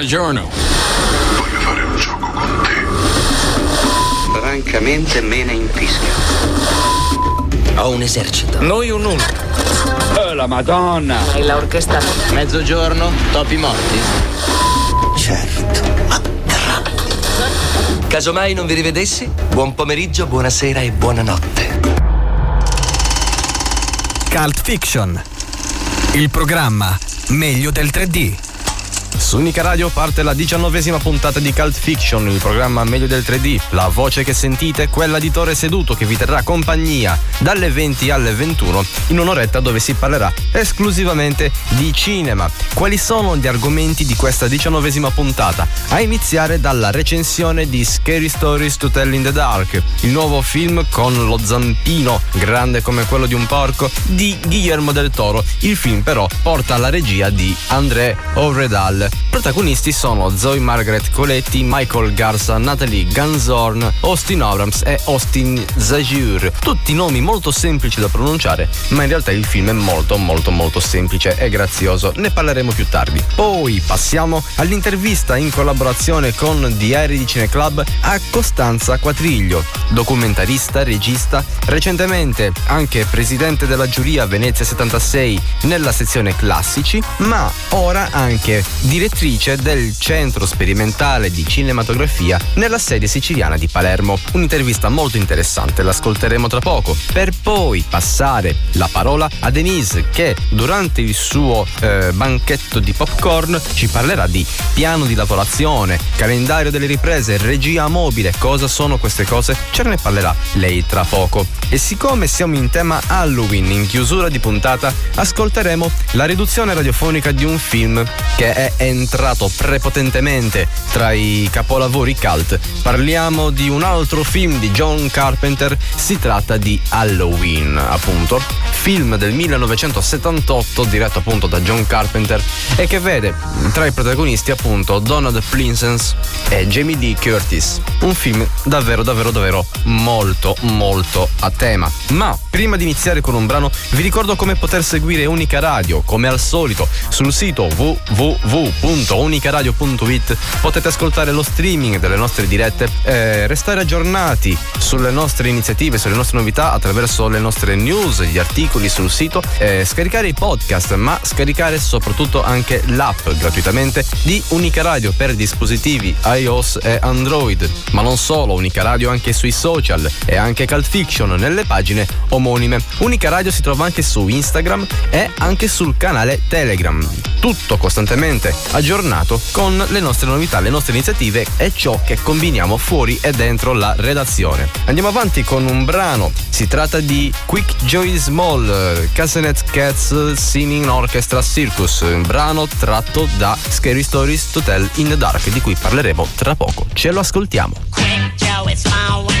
Buongiorno. Voglio fare un gioco con te. Francamente me ne infischio. Ho un esercito. Noi un nulla. Oh, la Madonna. E l'orchestra. Mezzogiorno, topi morti. Certo, ma grandi. Casomai non vi rivedessi, buon pomeriggio, buonasera e buonanotte. Cult Fiction. Il programma meglio del 3D. Su Unica Radio parte la diciannovesima puntata di Cult Fiction, il programma meglio del 3D. La voce che sentite è quella di Tore Seduto che vi terrà compagnia dalle 20 alle 21 in un'oretta dove si parlerà esclusivamente di cinema. Quali sono gli argomenti di questa diciannovesima puntata? A iniziare dalla recensione di Scary Stories to Tell in the Dark, il nuovo film con lo zampino grande come quello di un porco di Guillermo del Toro. Il film però porta la regia di André Ovredal. Protagonisti sono Zoe Margaret Coletti, Michael Garza, Natalie Ganzorn, Austin Abrams e Austin Zajur. Tutti nomi molto semplici da pronunciare, ma in realtà il film è molto molto molto semplice e grazioso. Ne parleremo più tardi. Poi passiamo all'intervista in collaborazione con Diari di Cine Club a Costanza Quatriglio, documentarista, regista, recentemente anche presidente della giuria Venezia 76 nella sezione classici, ma ora anche direttrice del Centro Sperimentale di Cinematografia nella sede siciliana di Palermo. Un'intervista molto interessante, l'ascolteremo tra poco, per poi passare la parola a Denise che durante il suo eh, banchetto di popcorn ci parlerà di piano di lavorazione, calendario delle riprese, regia mobile, cosa sono queste cose? Ce ne parlerà lei tra poco. E siccome siamo in tema Halloween, in chiusura di puntata, ascolteremo la riduzione radiofonica di un film che è entrato prepotentemente tra i capolavori cult. Parliamo di un altro film di John Carpenter, si tratta di Halloween, appunto, film del 1978 diretto appunto da John Carpenter e che vede tra i protagonisti appunto Donald Plinsens e Jamie Lee Curtis. Un film davvero davvero davvero molto molto a tema. Ma prima di iniziare con un brano vi ricordo come poter seguire Unica Radio, come al solito sul sito www.unicaradio.it potete ascoltare lo streaming delle nostre dirette, eh, restare aggiornati sulle nostre iniziative, sulle nostre novità attraverso le nostre news, gli articoli sul sito, eh, scaricare i podcast, ma scaricare soprattutto anche l'app gratuitamente di Unica Radio per dispositivi iOS e Android. Ma non solo, Unica Radio anche sui social e anche Cult Fiction nelle pagine omonime. Unica Radio si trova anche su Instagram e anche sul canale Telegram. Tutto costantemente aggiornato con le nostre novità, le nostre iniziative e ciò che combiniamo fuori e dentro la redazione. Andiamo avanti con un brano. Si tratta di Quick Joy Small, Casenet Cats Singing Orchestra Circus, un brano tratto da Scary Stories to Tell in the Dark, di cui parleremo tra poco. Ce lo ascoltiamo. Quick Joe is small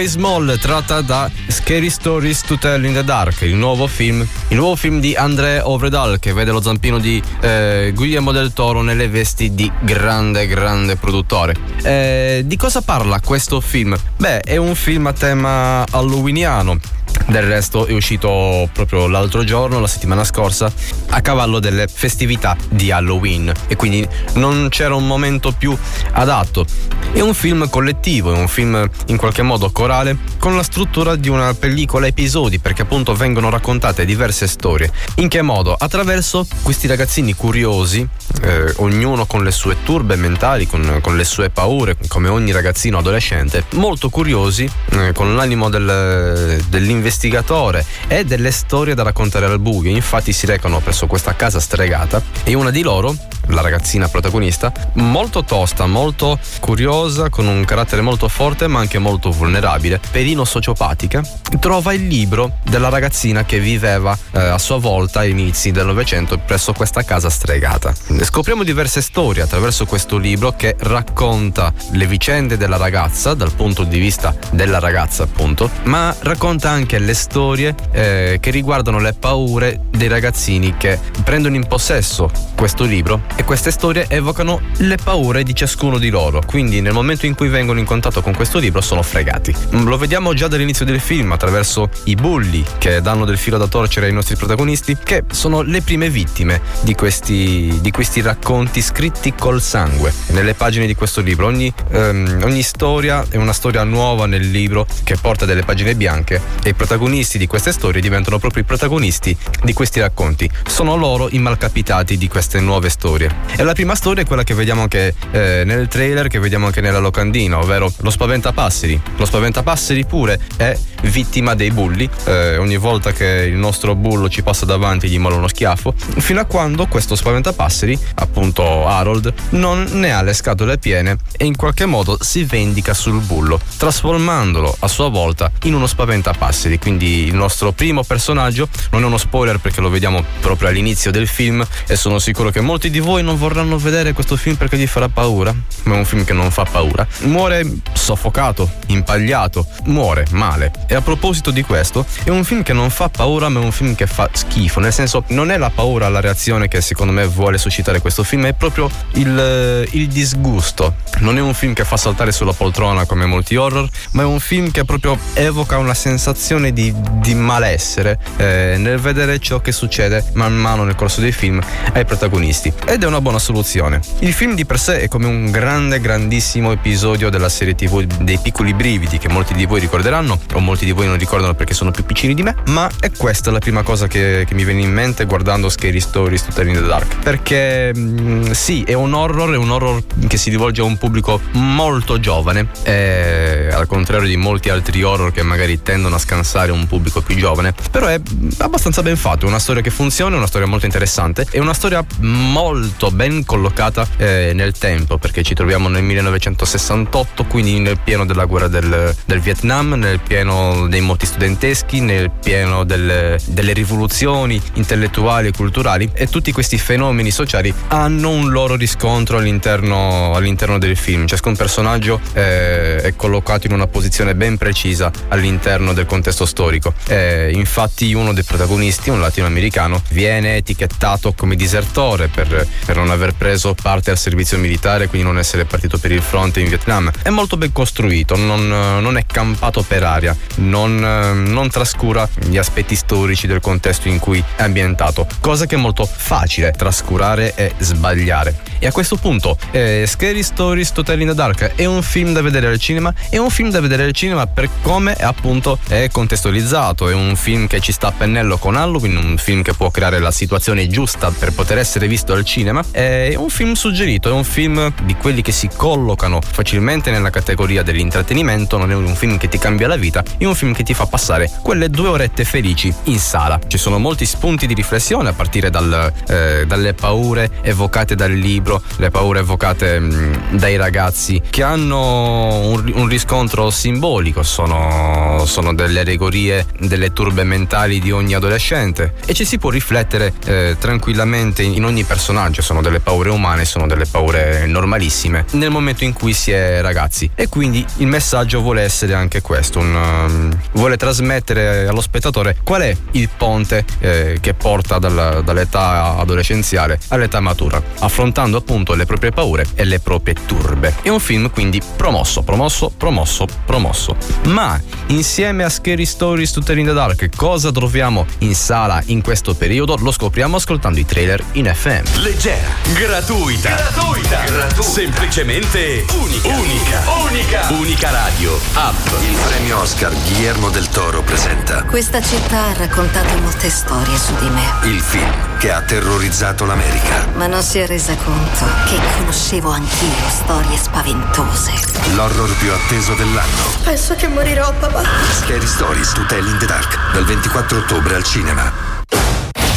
Joy Small tratta da Scary Stories to Tell in the Dark, il nuovo film, il nuovo film di André Ovredal che vede lo zampino di eh, Guillermo del Toro nelle vesti di grande grande produttore. Eh, di cosa parla questo film? Beh, è un film a tema halloweeniano del resto è uscito proprio l'altro giorno, la settimana scorsa, a cavallo delle festività di Halloween e quindi non c'era un momento più adatto. È un film collettivo, è un film in qualche modo corale con la struttura di una pellicola episodi perché appunto vengono raccontate diverse storie. In che modo? Attraverso questi ragazzini curiosi, eh, ognuno con le sue turbe mentali, con, con, le sue paure, come ogni ragazzino adolescente, molto curiosi, eh, con l'animo del, dell'investimento investigatore e delle storie da raccontare al buio. Infatti si recano presso questa casa stregata e una di loro, la ragazzina protagonista, molto tosta, molto curiosa, con un carattere molto forte ma anche molto vulnerabile, pelino sociopatica, trova il libro della ragazzina che viveva eh, a sua volta ai inizi del Novecento presso questa casa stregata. Scopriamo diverse storie attraverso questo libro che racconta le vicende della ragazza dal punto di vista della ragazza appunto, ma racconta anche le storie eh, che riguardano le paure dei ragazzini che prendono in possesso questo libro e queste storie evocano le paure di ciascuno di loro. Quindi nel momento in cui vengono in contatto con questo libro sono fregati. Mm, lo vediamo già dall'inizio del film attraverso i bulli che danno del filo da torcere ai nostri protagonisti, che sono le prime vittime di questi, di questi racconti scritti col sangue nelle pagine di questo libro. Ogni, um, ogni storia è una storia nuova nel libro che porta delle pagine bianche e i protagonisti di queste storie diventano proprio i protagonisti di questi racconti. Sono loro i malcapitati di queste nuove storie. E la prima storia è quella che vediamo anche eh, nel trailer, che vediamo anche nella locandina, ovvero lo spaventapasseri. Lo spaventapasseri pure è vittima dei bulli. Eh, ogni volta che il nostro bullo ci passa davanti gli mola uno schiaffo, fino a quando questo spaventapasseri, appunto Harold, non ne ha le scatole piene e in qualche modo si vendica sul bullo, trasformandolo a sua volta in uno spaventapasseri. Quindi il nostro primo personaggio non è uno spoiler perché lo vediamo proprio all'inizio del film e sono sicuro che molti di voi non vorranno vedere questo film perché gli farà paura, ma è un film che non fa paura. Muore soffocato, impagliato, muore male. E a proposito di questo, è un film che non fa paura, ma è un film che fa schifo. Nel senso, non è la paura la reazione che secondo me vuole suscitare questo film, è proprio il, il disgusto. Non è un film che fa saltare sulla poltrona come molti horror, ma è un film che proprio evoca una sensazione di, di malessere eh, nel vedere ciò che succede man mano nel corso dei film ai protagonisti. Ed è una buona soluzione. Il film di per sé è come un grande, grandissimo episodio della serie TV dei piccoli brividi che molti di voi ricorderanno, o molti di voi non ricordano perché sono più piccini di me, ma è questa la prima cosa che, che mi viene in mente guardando Scary Stories to Tell in the Dark. Perché mh, mm, sì, è un horror, è un horror che si rivolge a un pubblico molto giovane, e, al contrario di molti altri horror che magari tendono a scansare un pubblico più giovane, però è abbastanza ben fatto, è una storia che funziona, è una storia molto interessante, è una storia molto ben collocata eh, nel tempo, perché ci troviamo nel 1968, quindi nel pieno della guerra del, del Vietnam, nel pieno dei moti studenteschi, nel pieno delle, delle rivoluzioni intellettuali e culturali e tutti questi fenomeni sociali hanno un loro riscontro all'interno, all'interno del film. Ciascun personaggio eh, è collocato in una posizione ben precisa all'interno del contesto storico. Eh, infatti uno dei protagonisti, un latinoamericano, viene etichettato come disertore per, per non aver preso parte al servizio militare, quindi non essere partito per il fronte in Vietnam. È molto ben costruito, non, non è campato per aria, non, non, trascura gli aspetti storici del contesto in cui è ambientato, cosa che è molto facile trascurare e sbagliare. E a questo punto, eh, Scary Stories to Tell in the Dark è un film da vedere al cinema, è un film da vedere al cinema per come appunto è contestualizzato, è un film che ci sta a pennello con Halloween, un film che può creare la situazione giusta per poter essere visto al cinema, è un film suggerito, è un film di quelli che si collocano facilmente nella categoria dell'intrattenimento, non è un film che ti cambia la vita, è un film che ti fa passare quelle due orette felici in sala. Ci sono molti spunti di riflessione a partire dal, eh, dalle paure evocate dal libro le paure evocate mh, dai ragazzi che hanno un, un riscontro simbolico, sono, sono, delle allegorie, delle turbe mentali di ogni adolescente e ci si può riflettere eh, tranquillamente in ogni personaggio, sono delle paure umane, sono delle paure normalissime nel momento in cui si è ragazzi e quindi il messaggio vuole essere anche questo, un, um, vuole trasmettere allo spettatore qual è il ponte eh, che porta dalla, dall'età adolescenziale all'età matura, affrontando appunto le proprie paure e le proprie turbe. È un film quindi promosso, promosso, promosso, promosso. Ma insieme a Scary Stories to Tell in the Dark, cosa troviamo in sala in questo periodo? Lo scopriamo ascoltando i trailer in FM. Leggera, gratuita, gratuita, gratuita. semplicemente unica, unica, unica, unica radio, app. Il premio Oscar Guillermo del Toro presenta Questa città ha raccontato molte storie su di me, il film che ha terrorizzato l'America. ma non si è resa conto che conoscevo anch'io storie spaventose. L'horror più atteso dell'anno. Penso che morirò, papà. Scary Stories to Tell in the Dark. Dal 24 ottobre al cinema.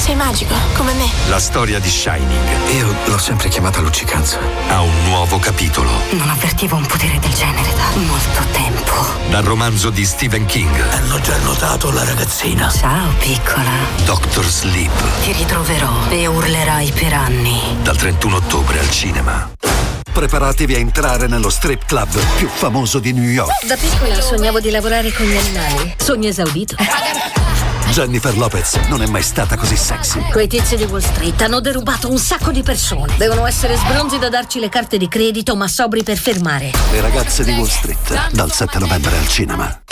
Sei magico, come me. La storia di Shining Io l'ho sempre chiamata luccicanza. ha un nuovo capitolo. Non avvertivo un potere del genere da molto tempo. Dal romanzo di Stephen King, Hanno già notato la ragazzina. Ciao, piccola. Doctor Sleep. Ti ritroverò e urlerai per anni. Dal 31 ottobre al cinema. Preparatevi a entrare nello strip club più famoso di New York. Da piccola sognavo di lavorare con gli animali. Sogno esaudito. Jennifer Lopez non è mai stata così sexy. Quei tizi di Wall Street hanno derubato un sacco di persone. Devono essere sbronzi da darci le carte di credito, ma sobri per fermare. Le ragazze di Wall Street. Dal 7 novembre al cinema.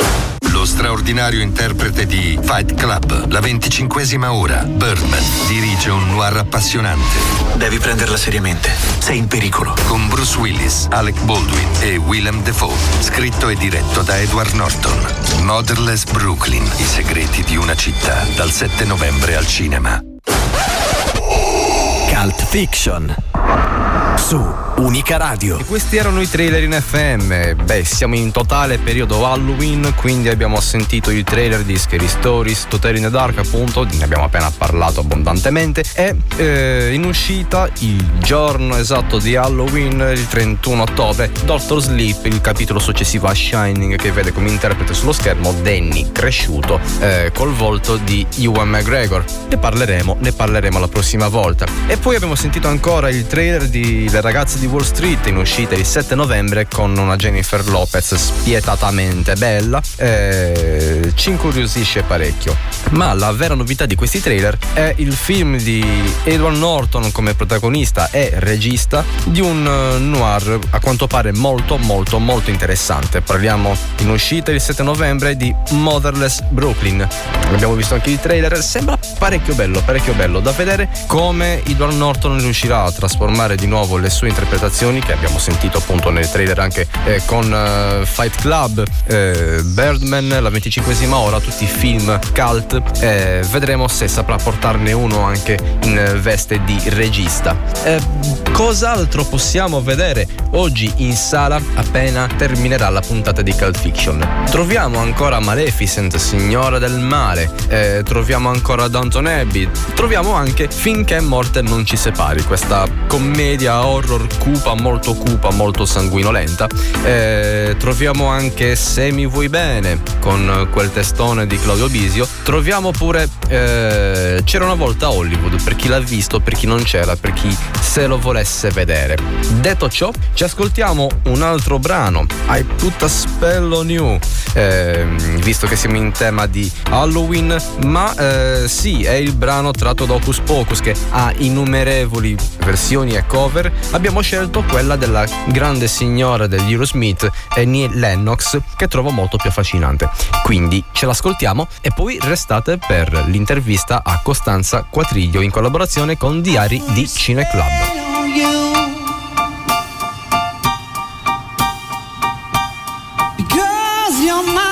Lo straordinario interprete di Fight Club, la venticinquesima ora, Birdman, dirige un noir appassionante. Devi prenderla seriamente. Sei in pericolo. Con Bruce Willis, Alec Baldwin e Willem Dafoe. Scritto e diretto da Edward Norton. Motherless Brooklyn, i segreti di una città. Dal 7 novembre al cinema. Cult Fiction. Su Unica Radio. E questi erano i trailer in FM. Beh, siamo in totale periodo Halloween, quindi abbiamo sentito i trailer di Scary Stories, Total in the Dark, appunto, ne abbiamo appena parlato abbondantemente. E eh, in uscita il giorno esatto di Halloween, il 31 ottobre, Doctor Sleep, il capitolo successivo a Shining, che vede come interprete sullo schermo Danny cresciuto eh, col volto di Ewan McGregor. Ne parleremo, ne parleremo la prossima volta. E poi abbiamo sentito ancora il trailer di Le ragazze di Wall Street in uscita il 7 novembre con una Jennifer Lopez spietatamente bella. Eh, ci incuriosisce parecchio. Ma la vera novità di questi trailer è il film di Edward Norton come protagonista e regista di un eh, noir a quanto pare molto molto molto interessante. Parliamo in uscita il 7 novembre di Motherless Brooklyn. Abbiamo visto anche il trailer, sembra parecchio bello, parecchio bello da vedere come Edward Norton riuscirà a trasformare di nuovo le sue interpretazioni che abbiamo sentito appunto nel trailer anche eh, con eh, Fight Club, eh, Birdman, la 25esima ora, tutti i film cult. Eh, vedremo se saprà portarne uno anche in veste di regista. Eh, cos'altro possiamo vedere oggi in sala appena terminerà la puntata di Cult Fiction? Troviamo ancora Maleficent, Signora del Male, eh, troviamo ancora Downton Abbey, troviamo anche Finché morte non ci separi, questa commedia horror cupa, molto cupa, molto sanguinolenta. Eh, troviamo anche Se mi vuoi bene con quel testone di Claudio Bisio. Troviamo pure eh, C'era una volta Hollywood, per chi l'ha visto, per chi non c'era, per chi se lo volesse vedere. Detto ciò, ci ascoltiamo un altro brano, I Put a Spell on You, eh, visto che siamo in tema di Halloween, ma eh, sì, è il brano tratto da Hocus Pocus che ha innumerevoli versioni e cover. Abbiamo scelto quella della grande signora degli Eurosmith, Annie Lennox, che trovo molto più affascinante. Quindi ce l'ascoltiamo e poi restate per l'intervista a Costanza Quatriglio in collaborazione con Diari di Cine Club. Because you're mine.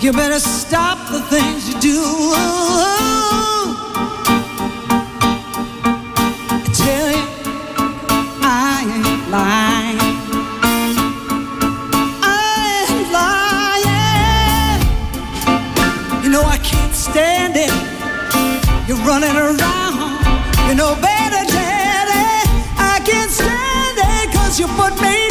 You better stop the things do. I tell you, I ain't lying. I ain't lying. You know I can't stand it. You're running around. You know better, Daddy. I can't stand it 'cause you put me.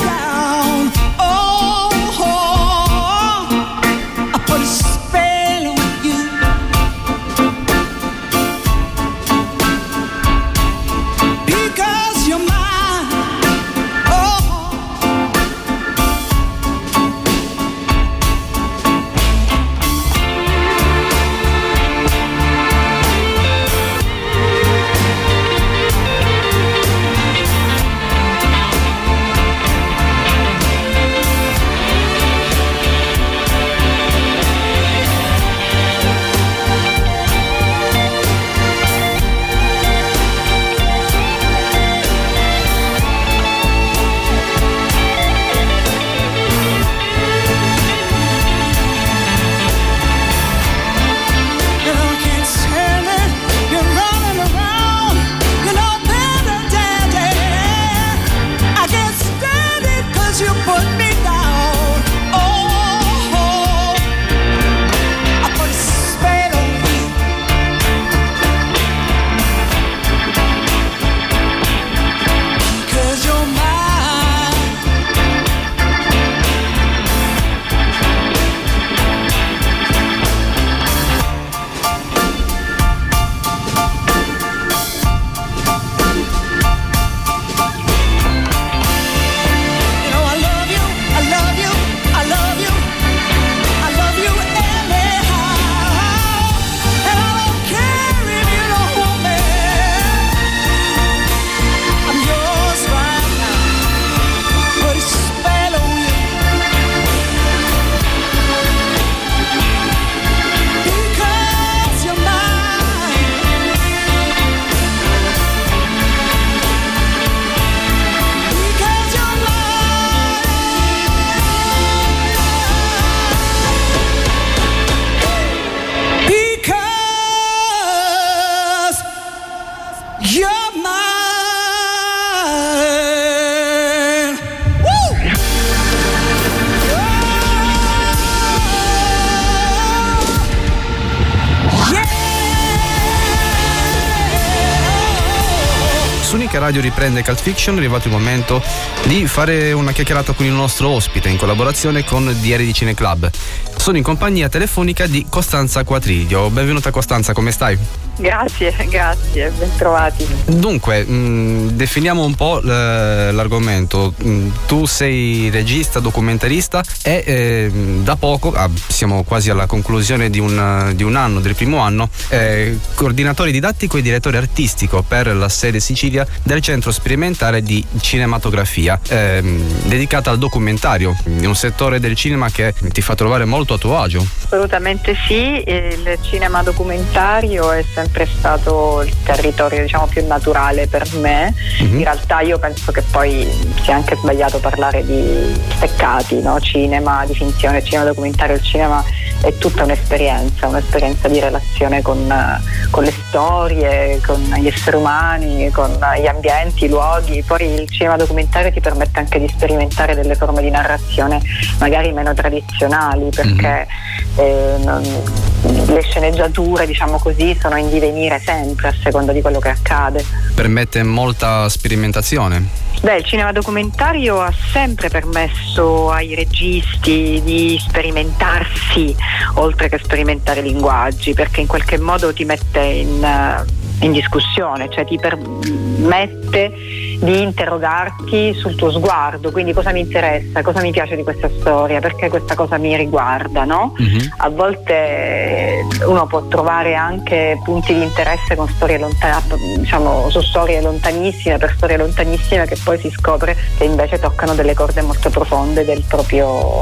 Radio riprende Cult Fiction, è arrivato il momento di fare una chiacchierata con il nostro ospite in collaborazione con Diari di Cine Club. Sono in compagnia telefonica di Costanza Quatriglio. Benvenuta Costanza, come stai? Grazie, grazie, ben trovati. Dunque, mh, definiamo un po' l'argomento. Mh, tu sei regista, documentarista e eh, da poco, ah, siamo quasi alla conclusione di un, di un anno, del primo anno, eh, coordinatore didattico e direttore artistico per la sede Sicilia del Centro Sperimentale di Cinematografia, ehm, dedicata al documentario, un settore del cinema che ti fa trovare molto a tuo agio. Assolutamente sì, il cinema documentario è sempre stato il territorio diciamo più naturale per me. In realtà io penso che poi sia anche sbagliato parlare di steccati, no? cinema di finzione, cinema documentario, il cinema è tutta un'esperienza, un'esperienza di relazione con, con le storie, con gli esseri umani, con gli ambienti, i luoghi. Poi il cinema documentario ti permette anche di sperimentare delle forme di narrazione magari meno tradizionali perché eh, non- le sceneggiature, diciamo così, sono in divenire sempre a seconda di quello che accade. Permette molta sperimentazione. Beh, il cinema documentario ha sempre permesso ai registi di sperimentarsi oltre che sperimentare linguaggi, perché in qualche modo ti mette in, eh, in discussione, cioè ti permette di interrogarti sul tuo sguardo, quindi cosa mi interessa, cosa mi piace di questa storia, perché questa cosa mi riguarda, no? A volte uno può trovare anche punti di interesse con storie lontane, diciamo su storie lontanissime, per storie lontanissime che poi si scopre che invece toccano delle corde molto profonde del proprio,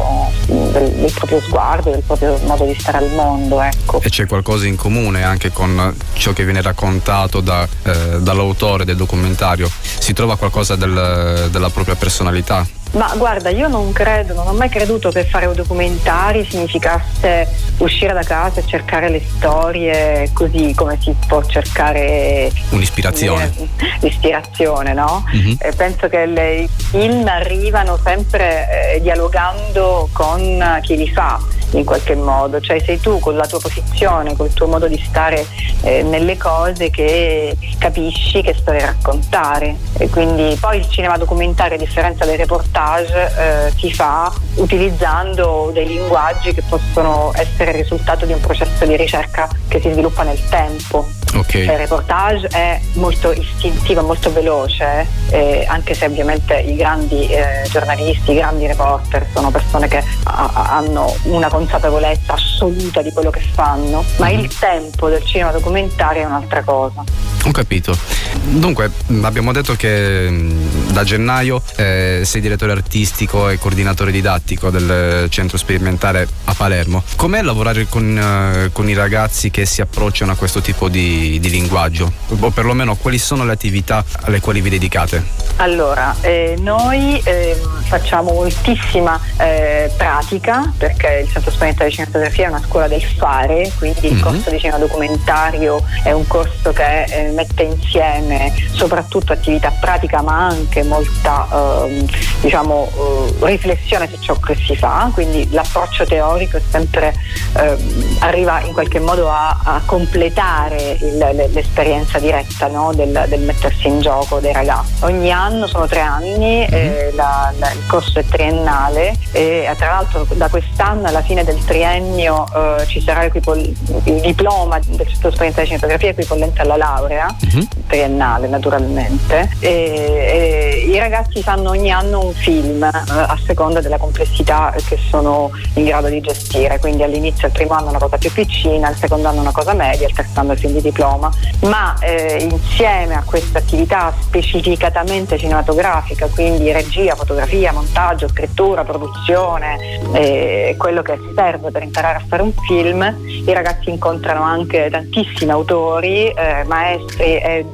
del, del proprio sguardo, del proprio modo di stare al mondo, ecco. E c'è qualcosa in comune anche con ciò che viene raccontato da, eh, dall'autore del documentario. Si trova qualcosa del- della propria personalità. Ma guarda, io non credo, non ho mai creduto che fare documentari significasse uscire da casa e cercare le storie così come si può cercare Un'ispirazione. l'ispirazione, no? Mhm. E penso che le- i film arrivano sempre eh, dialogando con chi li fa. In qualche modo, cioè sei tu con la tua posizione, col tuo modo di stare eh, nelle cose che capisci che storia raccontare e quindi poi il cinema documentario a differenza del reportage eh, si fa utilizzando dei linguaggi che possono essere il risultato di un processo di ricerca che si sviluppa nel tempo. Ok. Il reportage è molto istintivo, molto veloce, eh, anche se ovviamente i grandi eh, giornalisti, i grandi reporter sono persone che ha- hanno una consapevolezza assoluta di quello che fanno, ma il tempo del cinema documentario è un'altra cosa. Ho capito. Dunque, mh, abbiamo detto che mh, da gennaio eh, sei direttore artistico e coordinatore didattico del centro sperimentale a Palermo. Com'è lavorare con, eh, con i ragazzi che si approcciano a questo tipo di, di linguaggio? O perlomeno quali sono le attività alle quali vi dedicate? Allora, eh, noi ehm, facciamo moltissima eh, pratica perché il Centro Sperimentale di Cinematografia è una scuola del fare, quindi il Mhm. corso di cinema documentario è un corso che eh, mette insieme soprattutto attività pratica ma anche molta ehm, diciamo, eh, riflessione su ciò che si fa, quindi l'approccio teorico è sempre ehm, arriva in qualche modo a, a completare il- l'esperienza diretta no, del, del mettersi in gioco dei ragazzi. Ogni anno sono tre anni, eh, la- la- il corso è triennale e eh, tra l'altro da quest'anno alla fine del triennio eh, ci sarà il diploma del centro sperimentale di cinematografia equipollente alla laurea triennale naturalmente. E, e i ragazzi fanno ogni anno un film eh, a seconda della complessità che sono in grado di gestire. Quindi all'inizio il primo anno una cosa più piccina il secondo anno una cosa media il terzo anno il film di diploma ma eh, insieme a questa attività specificatamente cinematografica quindi regia, fotografia, montaggio, scrittura, produzione eh, quello che serve per imparare a fare un film i ragazzi incontrano anche tantissimi autori eh, maestri e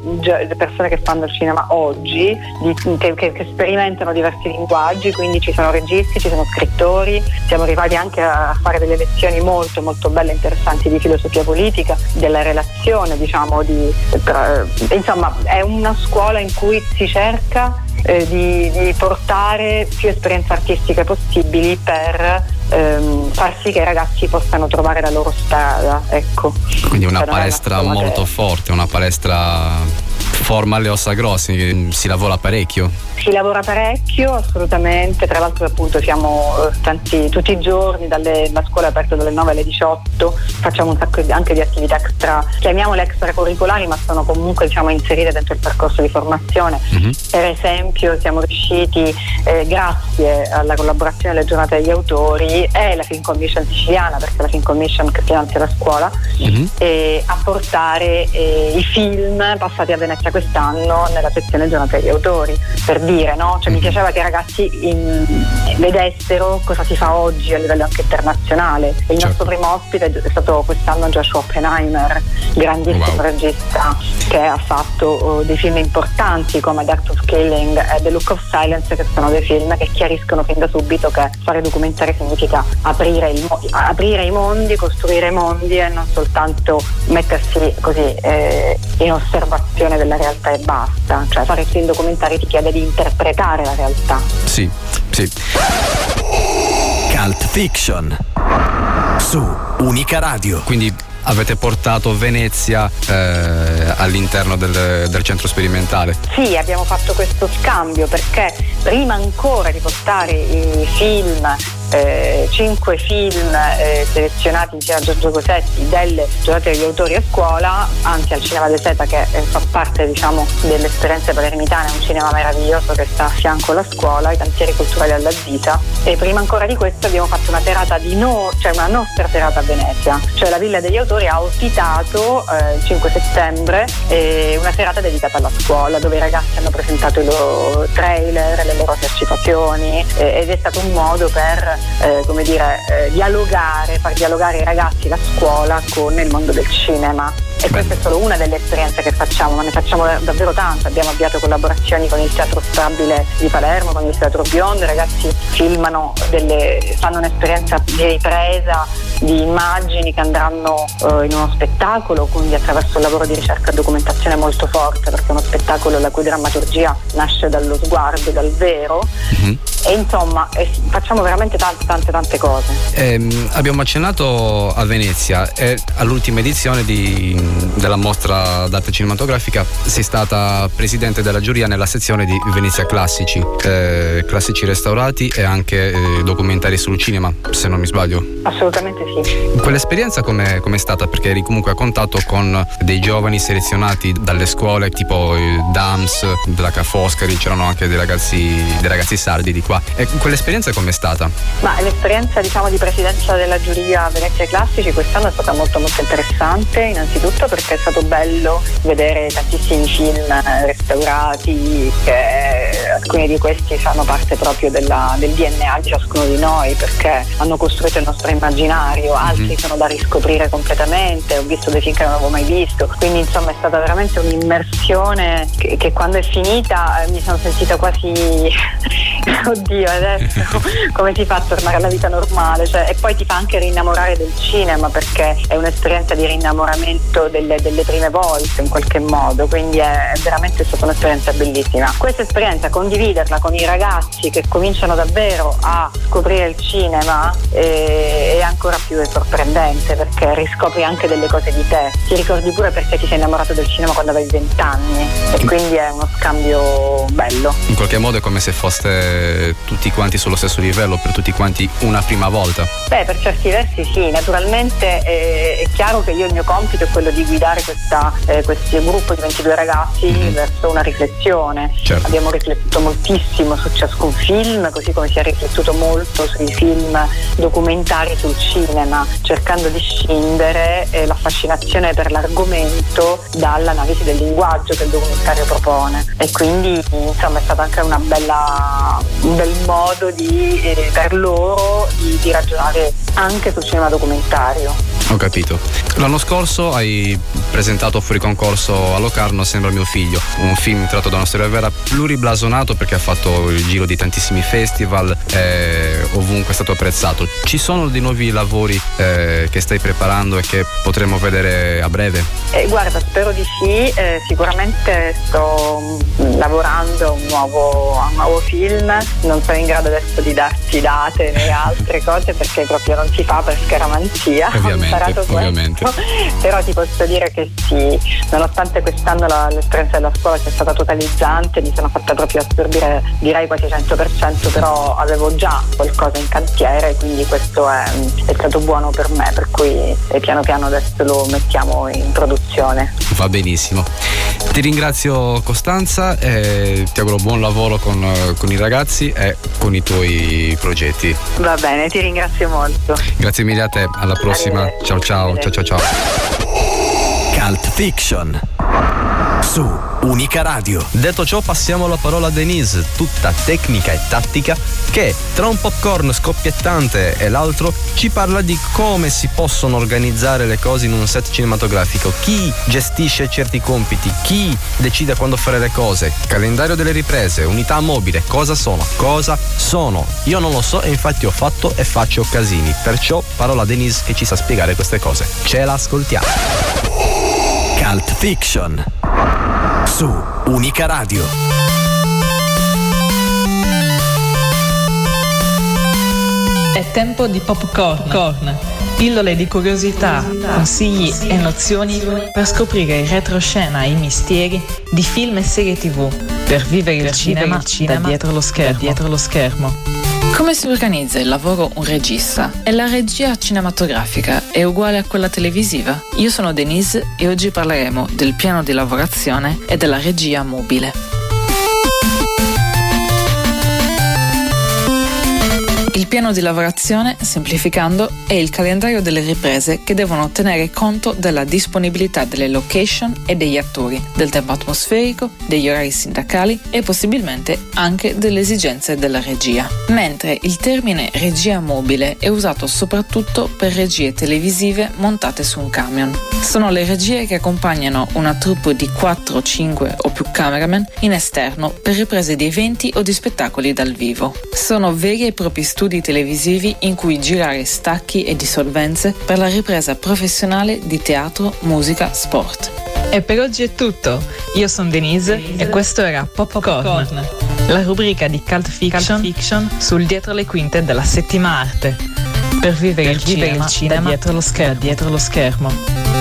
persone che fanno il cinema oggi di- che- che sperimentano diversi linguaggi quindi ci sono registi, ci sono scrittori siamo arrivati anche a fare delle lezioni molto molto belle e interessanti di filosofia politica della relazione diciamo di tra- insomma è una scuola in cui si cerca eh, di, di portare più esperienze artistiche possibili per ehm, far sì che i ragazzi possano trovare la loro strada ecco. Quindi una Cioè, non è palestra molto forte, una palestra forma alle ossa grossi, che si lavora parecchio. Si lavora parecchio, assolutamente, tra l'altro appunto siamo eh, tanti, tutti i giorni, dalle, la scuola è aperta dalle 9 alle 18, facciamo un sacco di- anche di attività extra, chiamiamole extracurricolari ma sono comunque diciamo, inserite dentro il percorso di formazione. Per esempio siamo riusciti, eh, grazie alla collaborazione delle giornate degli autori e la Film Commission siciliana, perché la Film Commission che finanzia la scuola, eh, a portare eh, i film passati a Venezia quest'anno nella sezione giornata degli autori per dire no? cioè, mi piaceva che i ragazzi in- vedessero cosa si fa oggi a livello anche internazionale. Il nostro primo ospite è stato quest'anno Joshua Oppenheimer grandissimo regista che ha fatto oh, dei film importanti come The Act of Killing e The Look of Silence che sono dei film che chiariscono fin da subito che fare documentari significa aprire, il mo- aprire i mondi, costruire i mondi e non soltanto mettersi così eh, in osservazione della realtà e basta. Cioè fare film documentari ti chiede di interpretare la realtà. Sì, sì. Cult Fiction su Unica Radio. Quindi avete portato Venezia eh, all'interno del, del centro sperimentale. Sì, abbiamo fatto questo scambio perché prima ancora di portare i film, eh, cinque film eh, selezionati insieme a Giorgio Cosetti delle giornate degli autori a scuola, anzi al Cinema de Seta che eh, fa parte diciamo, delle esperienze palermitane, è un cinema meraviglioso che sta a fianco alla scuola, i cantieri culturali alla vita e prima ancora di questo abbiamo fatto una serata di no, cioè una nostra serata a Venezia, cioè la Villa degli Autori ha ospitato eh, il 5 settembre una serata dedicata alla scuola dove i ragazzi hanno presentato i loro trailer, le loro esercitazioni ed è stato un modo per eh, come dire, eh, dialogare, far dialogare i ragazzi la scuola con il mondo del cinema E questa è solo una delle esperienze che facciamo, ma ne facciamo davvero tante. Abbiamo avviato collaborazioni con il Teatro Stabile di Palermo, con il Teatro Biondo, i ragazzi filmano delle, fanno un'esperienza di ripresa di immagini che andranno eh, in uno spettacolo, quindi attraverso un lavoro di ricerca e documentazione molto forte, perché è uno spettacolo la cui drammaturgia nasce dallo sguardo, dal vero. E insomma eh, facciamo veramente tante tante tante cose. Ehm, abbiamo accennato a Venezia all'ultima edizione di- della mostra d'arte cinematografica sei stata presidente della giuria nella sezione di Venezia Classici, eh, classici restaurati e anche eh, documentari sul cinema, se non mi sbaglio. Assolutamente sì. Quell'esperienza com'è, com'è stata? Perché eri comunque a contatto con dei giovani selezionati dalle scuole tipo il DAMS, della Ca' Foscari, c'erano anche dei ragazzi, dei ragazzi sardi di qua. E quell'esperienza com'è stata? Ma l'esperienza diciamo, di presidenza della giuria Venezia Classici quest'anno è stata molto molto interessante, innanzitutto perché è stato bello vedere tantissimi film restaurati, che alcuni di questi fanno parte proprio della- del DNA di ciascuno di noi, perché hanno costruito il nostro immaginario, altri sono da riscoprire completamente, ho visto dei film che non avevo mai visto, quindi insomma è stata veramente un'immersione che, che quando è finita eh, mi sono sentita quasi oddio adesso come si fa a tornare alla vita normale? Cioè, e poi ti fa anche rinnamorare del cinema perché è un'esperienza di rinnamoramento delle, delle prime volte in qualche modo quindi è veramente stata un'esperienza bellissima. Questa esperienza condividerla con i ragazzi che cominciano davvero a scoprire il cinema eh, è ancora più sorprendente perché riscopri anche delle cose di te. Ti ricordi pure perché ti sei innamorato del cinema quando avevi 20 anni e quindi è uno scambio bello. In qualche modo è come se foste tutti quanti sullo stesso livello, per tutti quanti una prima volta. Beh, per certi versi sì, naturalmente eh, è chiaro che io il mio compito è quello di guidare questa, eh, questo gruppo di 22 ragazzi verso una riflessione. Certo. Abbiamo riflettuto moltissimo su ciascun film, così come si è riflettuto molto sui film documentari sul cinema, cercando di scindere eh, la fascinazione per l'argomento dall'analisi del linguaggio che il documentario propone. E quindi insomma è stato anche una bella, un bel modo di, eh, per loro di, di ragionare anche sul cinema documentario. Ho capito. L'anno scorso hai presentato fuori concorso a Locarno Sembra mio figlio, un film tratto da una storia vera pluriblasonato perché ha fatto il giro di tantissimi festival e ovunque è stato apprezzato. Ci sono dei nuovi lavori eh, che stai preparando e che potremo vedere a breve? Eh, guarda, spero di sì, eh, sicuramente sto lavorando a un, nuovo, a un nuovo film, non sono in grado adesso di darti date né altre cose perché proprio non si fa per scaramanzia, ho Ovviamente, questo. ovviamente. però ti posso dire che sì, nonostante quest'anno la- l'esperienza della scuola sia stata totalizzante, mi sono fatta proprio assorbire direi quasi 100%, però avevo già qualcosa in cantiere, quindi questo è, è stato buono per me, per cui eh, piano piano adesso lo mettiamo in produzione. Va benissimo. Ti ringrazio Costanza e ti auguro buon lavoro con, eh, con i ragazzi e con i tuoi progetti. Va bene, ti ringrazio molto. Grazie mille a te, alla prossima. Ciao ciao, ciao ciao ciao. Cult Fiction. Su Unica Radio. Detto ciò, passiamo la parola a Denise, tutta tecnica e tattica, che tra un popcorn scoppiettante e l'altro ci parla di come si possono organizzare le cose in un set cinematografico, chi gestisce certi compiti, chi decide quando fare le cose, calendario delle riprese, unità mobile, cosa sono, cosa sono. Io non lo so e infatti ho fatto e faccio casini, perciò parola a Denise che ci sa spiegare queste cose. Ce l'ascoltiamo. Cult Fiction. Su Unica Radio. È tempo di popcorn. Corn. Pillole di curiosità, consigli e nozioni per scoprire in retroscena i misteri di film e serie tv. Per vivere il, cinema, da dietro lo schermo. dietro lo schermo. Come si organizza il lavoro un regista? E la regia cinematografica è uguale a quella televisiva? Io sono Denise e oggi parleremo del piano di lavorazione e della regia mobile. Piano di lavorazione, semplificando, è il calendario delle riprese che devono tenere conto della disponibilità delle location e degli attori, del tempo atmosferico, degli orari sindacali e possibilmente anche delle esigenze della regia. Mentre il termine regia mobile è usato soprattutto per regie televisive montate su un camion. Sono le regie che accompagnano una troupe di 4, 5 o più cameraman in esterno per riprese di eventi o di spettacoli dal vivo. Sono veri e propri studi televisivi in cui girare stacchi e dissolvenze per la ripresa professionale di teatro, musica, sport. E per oggi è tutto. Io sono Denise e questo era Popcorn, la rubrica di cult fiction, sul dietro le quinte della settima arte. Per vivere, il, cinema, dietro lo schermo. Dietro lo schermo.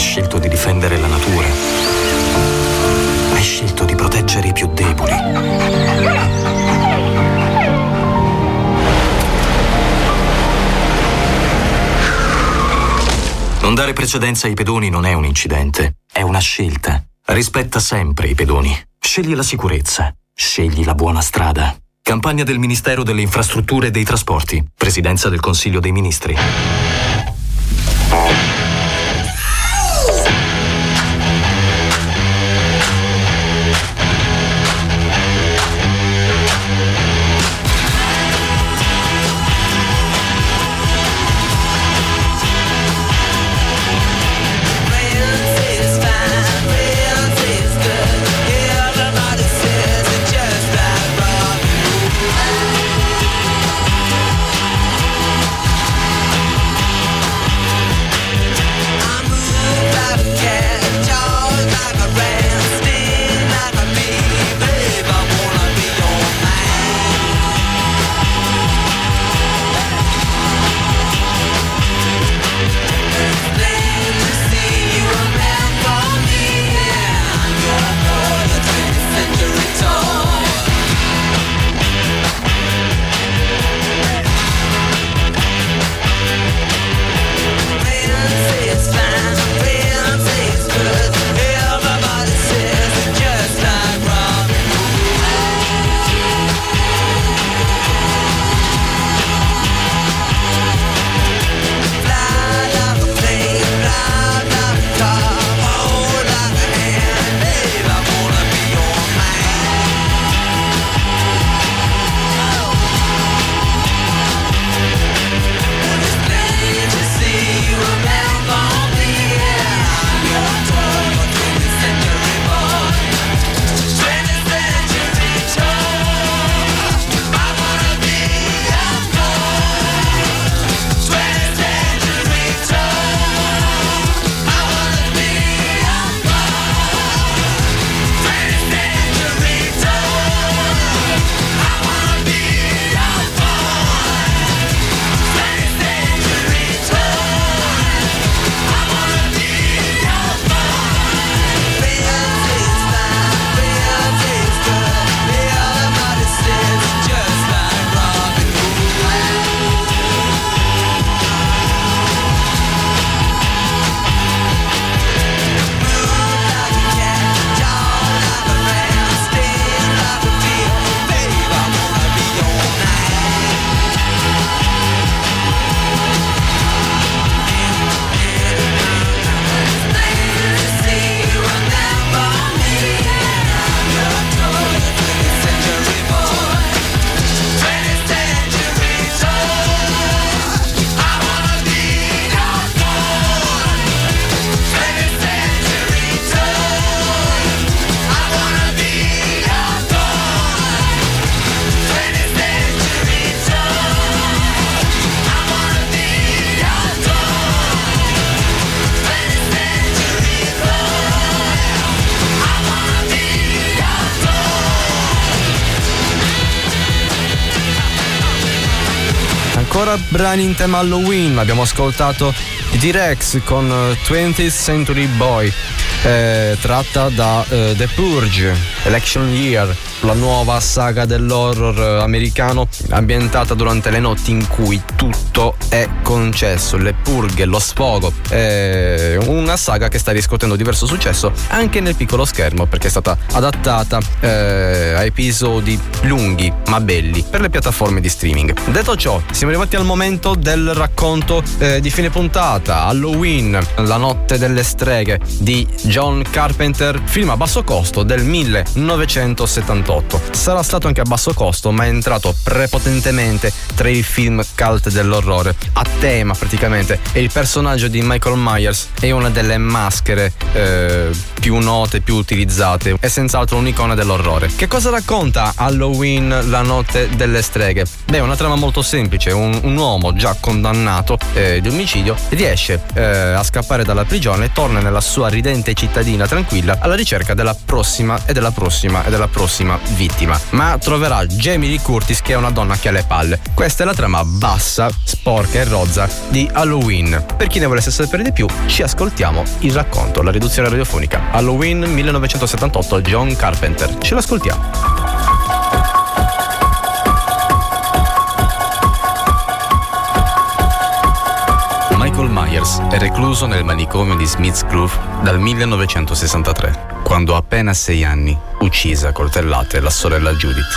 scelto di difendere la natura. Hai scelto di proteggere i più deboli. Non dare precedenza ai pedoni non è un incidente, è una scelta. Rispetta sempre i pedoni. Scegli la sicurezza. Scegli la buona strada. Campagna del Ministero delle Infrastrutture e dei Trasporti. Presidenza del Consiglio dei Ministri. Brani in tema Halloween, abbiamo ascoltato i T-Rex con eh, 20th Century Boy, eh, tratta da eh, The Purge, Election Year, la nuova saga dell'horror eh, americano ambientata durante le notti in cui tutto è concesso, le purghe, lo sfogo. È una saga che sta riscuotendo diverso successo anche nel piccolo schermo perché è stata adattata eh, a episodi lunghi ma belli per le piattaforme di streaming. Detto ciò, siamo arrivati al momento del racconto eh, di fine puntata, Halloween, la notte delle streghe di John Carpenter, film a basso costo del 1978. Sarà stato anche a basso costo, ma è entrato prepotentemente tra i film cult dell'orrore, a tema praticamente, e il personaggio di Michael Myers è una delle maschere eh, più note, più utilizzate, è senz'altro un'icona dell'orrore. Che cosa racconta Halloween, la notte delle streghe? Beh, una trama molto semplice, un, un uomo già condannato eh, di omicidio riesce eh, a scappare dalla prigione e torna nella sua ridente cittadina tranquilla alla ricerca della prossima e della prossima e della prossima vittima. Ma troverà Jamie Lee Curtis che è una donna che ha le palle. Questa è la trama bassa, sporca e rozza di Halloween. Per chi ne volesse sapere di più, ci ascoltiamo il racconto, la riduzione radiofonica. Halloween 1978 John Carpenter. Ce l'ascoltiamo. Myers è recluso nel manicomio di Smith's Grove dal 1963, quando ha appena sei anni uccisa a coltellate la sorella Judith.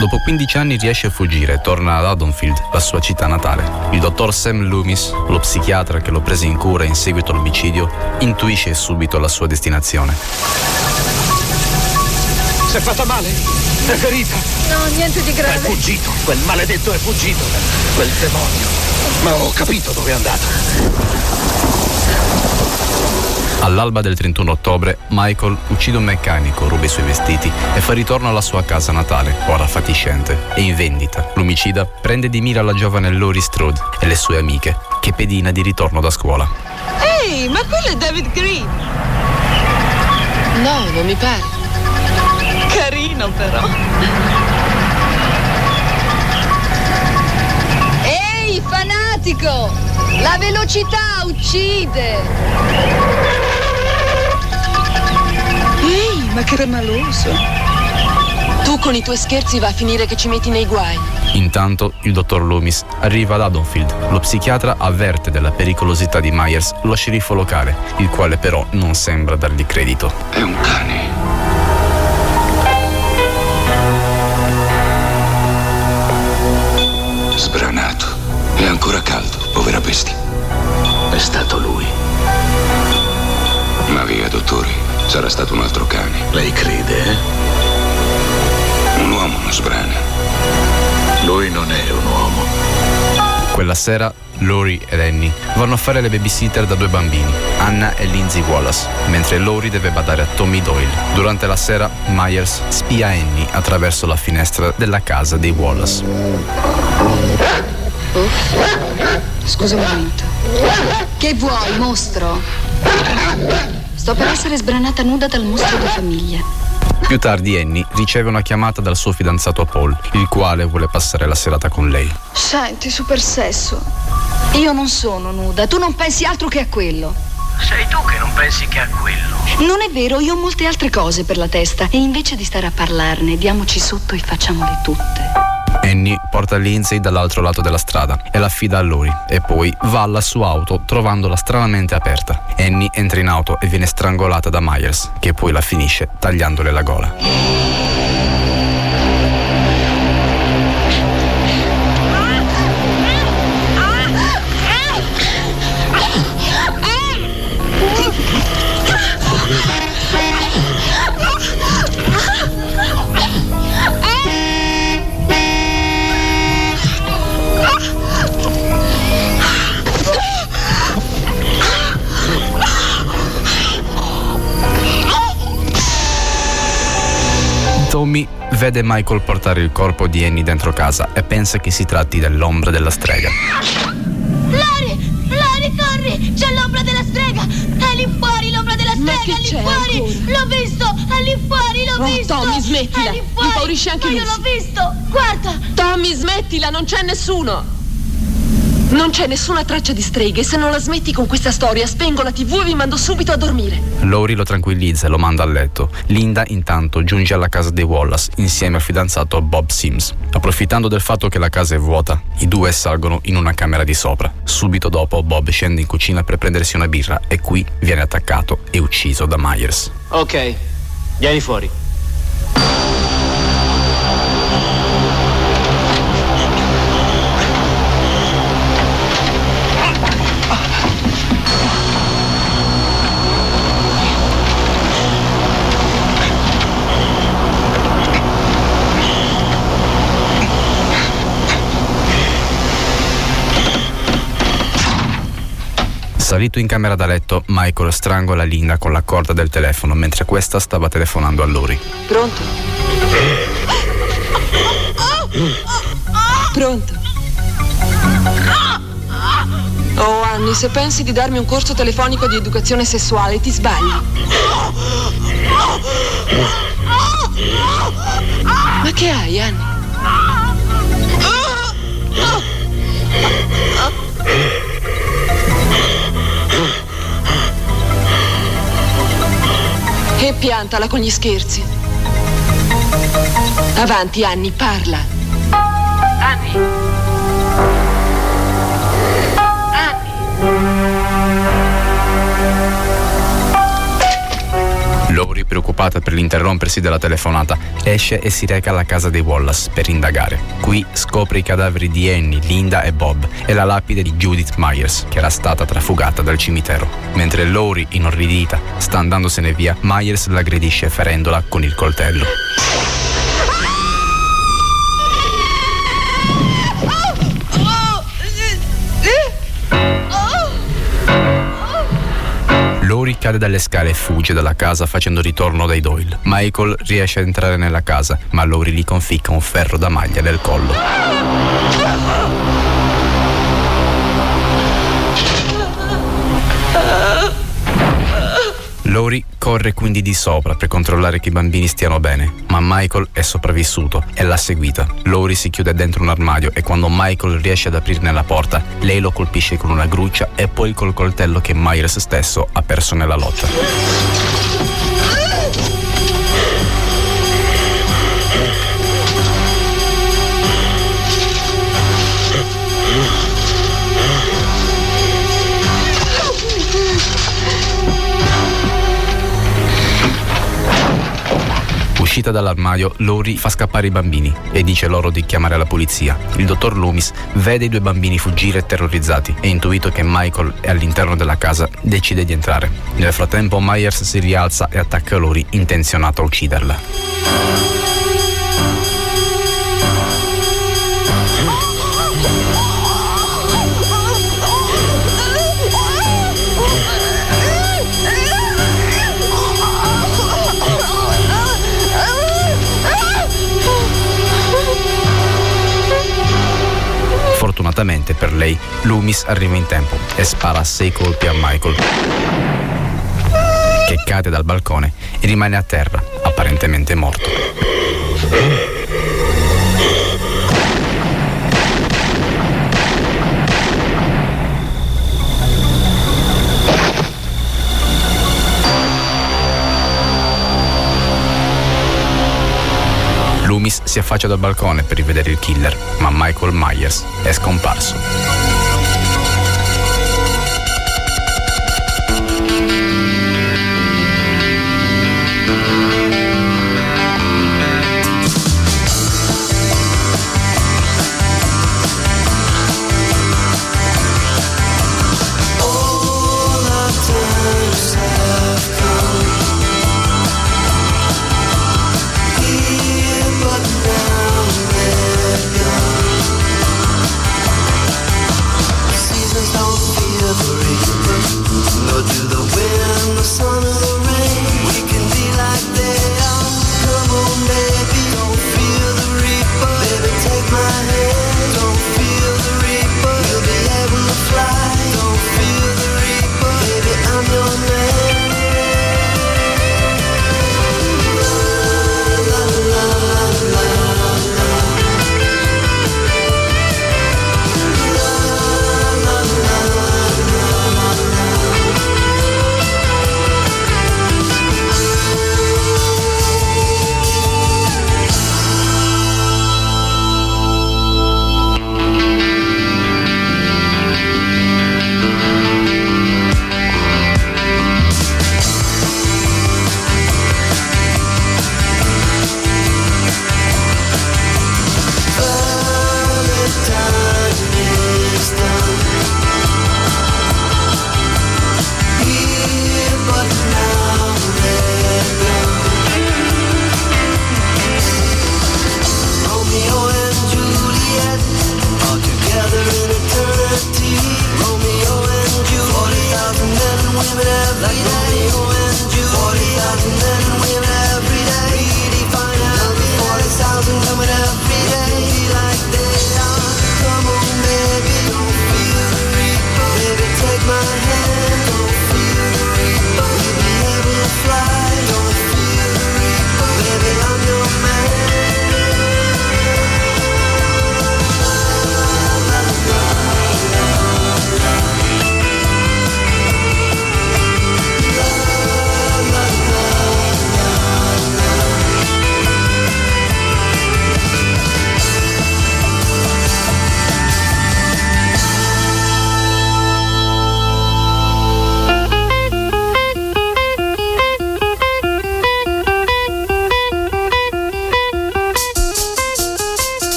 Dopo 15 anni riesce a fuggire e torna ad Haddonfield, la sua città natale. Il dottor Sam Loomis, lo psichiatra che lo prese in cura in seguito all'omicidio, intuisce subito la sua destinazione. Si è fatta male? È ferita? No, niente di È grave. fuggito, quel maledetto è fuggito. Quel demonio. Ma ho capito dove è andato. All'alba del 31 ottobre, Michael uccide un meccanico, ruba i suoi vestiti e fa ritorno alla sua casa natale, ora fatiscente, e in vendita. L'omicida prende di mira la giovane Lori Strode e le sue amiche, che pedina di ritorno da scuola. Ehi, ma quello è David Green! No, non mi pare. Carino però. Ehi, fanatico! La velocità uccide! Ma che ramaloso! Tu con i tuoi scherzi va a finire che ci metti nei guai. Intanto il dottor Loomis arriva ad Haddonfield. Lo psichiatra avverte della pericolosità di Myers lo sceriffo locale, il quale però non sembra dargli credito. È un cane. Quella sera Lori ed Annie vanno a fare le babysitter da due bambini, Anna e Lindsay Wallace, mentre Lori deve badare a Tommy Doyle. Durante la sera Myers spia Annie attraverso la finestra della casa dei Wallace. Scusa un momento. Che vuoi, mostro? Sto per essere sbranata nuda dal mostro di famiglia. Più tardi Annie riceve una chiamata dal suo fidanzato Paul, il quale vuole passare la serata con lei. Senti, super sesso. Io non sono nuda, tu non pensi altro che a quello. Sei tu che non pensi che a quello. Non è vero, io ho molte altre cose per la testa e invece di stare a parlarne, diamoci sotto e facciamole tutte. Annie porta Lindsay dall'altro lato della strada e l'affida a Lori e poi va alla sua auto trovandola stranamente aperta. Annie entra in auto e viene strangolata da Myers, che poi la finisce tagliandole la gola. Vede Michael portare il corpo di Annie dentro casa e pensa che si tratti dell'ombra della strega. La corri! C'è l'ombra della strega! È lì fuori l'ombra della Ma strega! che È lì c'è fuori! L'ho visto! È lì fuori! L'ho Oh, visto! Tommy, smettila. È lì fuori! Impaurisce anche Ma io l'ho visto! Guarda! Tommy, smettila, non c'è nessuno. Non c'è nessuna traccia di streghe. Se non la smetti con questa storia, spengo la TV e vi mando subito a dormire. Lori lo tranquillizza e lo manda a letto. Linda intanto giunge alla casa dei Wallace insieme al fidanzato Bob Sims. Approfittando del fatto che la casa è vuota, i due salgono in una camera di sopra. Subito dopo Bob scende in cucina per prendersi una birra e qui viene attaccato e ucciso da Myers. Ok, vieni fuori. Salito in camera da letto, Michael strangola Linda con la corda del telefono mentre questa stava telefonando a Lori. Pronto? Pronto? Oh, Anni, se pensi di darmi un corso telefonico di educazione sessuale, ti sbagli. Ma che hai, Anni? E piantala con gli scherzi. Avanti, Anni, parla. Anni. Lori, preoccupata per l'interrompersi della telefonata, esce e si reca alla casa dei Wallace per indagare. Qui scopre i cadaveri di Annie, Linda e Bob e la lapide di Judith Myers, che era stata trafugata dal cimitero. Mentre Lori, inorridita, sta andandosene via, Myers l'aggredisce ferendola con il coltello. Lori cade dalle scale e fugge dalla casa facendo ritorno dai Doyle. Michael riesce ad entrare nella casa, ma Lori gli conficca un ferro da maglia nel collo. Lori corre quindi di sopra per controllare che i bambini stiano bene, ma Michael è sopravvissuto e l'ha seguita. Lori si chiude dentro un armadio e quando Michael riesce ad aprirne la porta, lei lo colpisce con una gruccia e poi col coltello che Myers stesso ha perso nella lotta. Dall'armadio, Lori fa scappare i bambini e dice loro di chiamare la polizia. Il dottor Loomis vede i due bambini fuggire terrorizzati e intuito che Michael è all'interno della casa, decide di entrare. Nel frattempo Myers si rialza e attacca Lori intenzionato a ucciderla. Fortunatamente per lei, Loomis arriva in tempo e spara sei colpi a Michael, che cade dal balcone e rimane a terra, apparentemente morto. Loomis si affaccia dal balcone per rivedere il killer, ma Michael Myers è scomparso.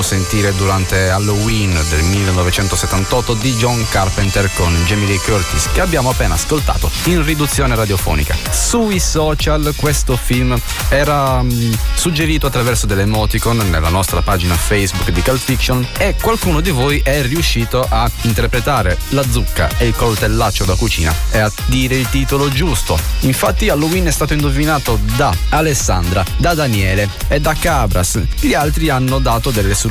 Possiamo sentire durante Halloween del 1978 di John Carpenter con Jamie Lee Curtis, che abbiamo appena ascoltato in riduzione radiofonica. Sui social questo film era mm, suggerito attraverso delle emoticon nella nostra pagina Facebook di Cult Fiction e qualcuno di voi è riuscito a interpretare la zucca e il coltellaccio da cucina e a dire il titolo giusto. Infatti Halloween è stato indovinato da Alessandra, da Daniele e da Cabras. Gli altri hanno dato delle soluzioni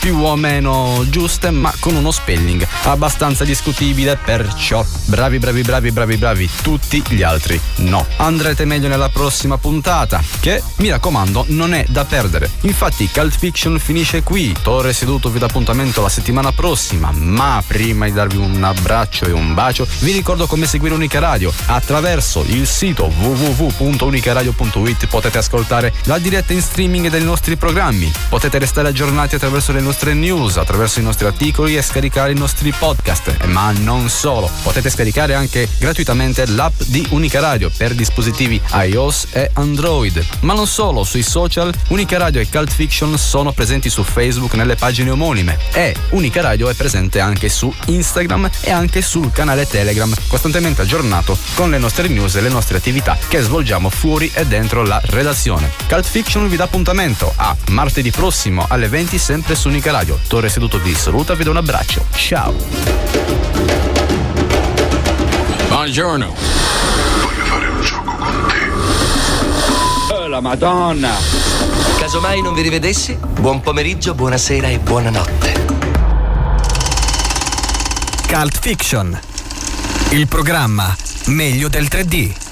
più o meno giuste, ma con uno spelling abbastanza discutibile, perciò bravi bravi bravi bravi bravi tutti gli altri no. Andrete meglio nella prossima puntata, che mi raccomando non è da perdere. Infatti Cult Fiction finisce qui. Torre seduto vi dà appuntamento la settimana prossima, ma prima di darvi un abbraccio e un bacio, vi ricordo come seguire Unica Radio. Attraverso il sito www.unicaradio.it potete ascoltare la diretta in streaming dei nostri programmi. Potete restare aggiornati attraverso le nostre news, attraverso i nostri articoli e scaricare i nostri podcast. Eh, Ma non solo, potete scaricare anche gratuitamente l'app di Unica Radio per dispositivi iOS e Android. Ma non solo, sui social Unica Radio e Cult Fiction sono presenti su Facebook nelle pagine omonime e Unica Radio è presente anche su Instagram e anche sul canale Telegram, costantemente aggiornato con le nostre news e le nostre attività che svolgiamo fuori e dentro la redazione. Cult Fiction vi dà appuntamento a martedì prossimo alle 20 sempre su Unica Radio. Torre seduto vi saluta, vi do un abbraccio. Ciao! Buongiorno. Voglio fare un gioco con te. Oh, la Madonna. Casomai non vi rivedessi, buon pomeriggio, buonasera e buonanotte. Cult Fiction. Il programma meglio del 3D.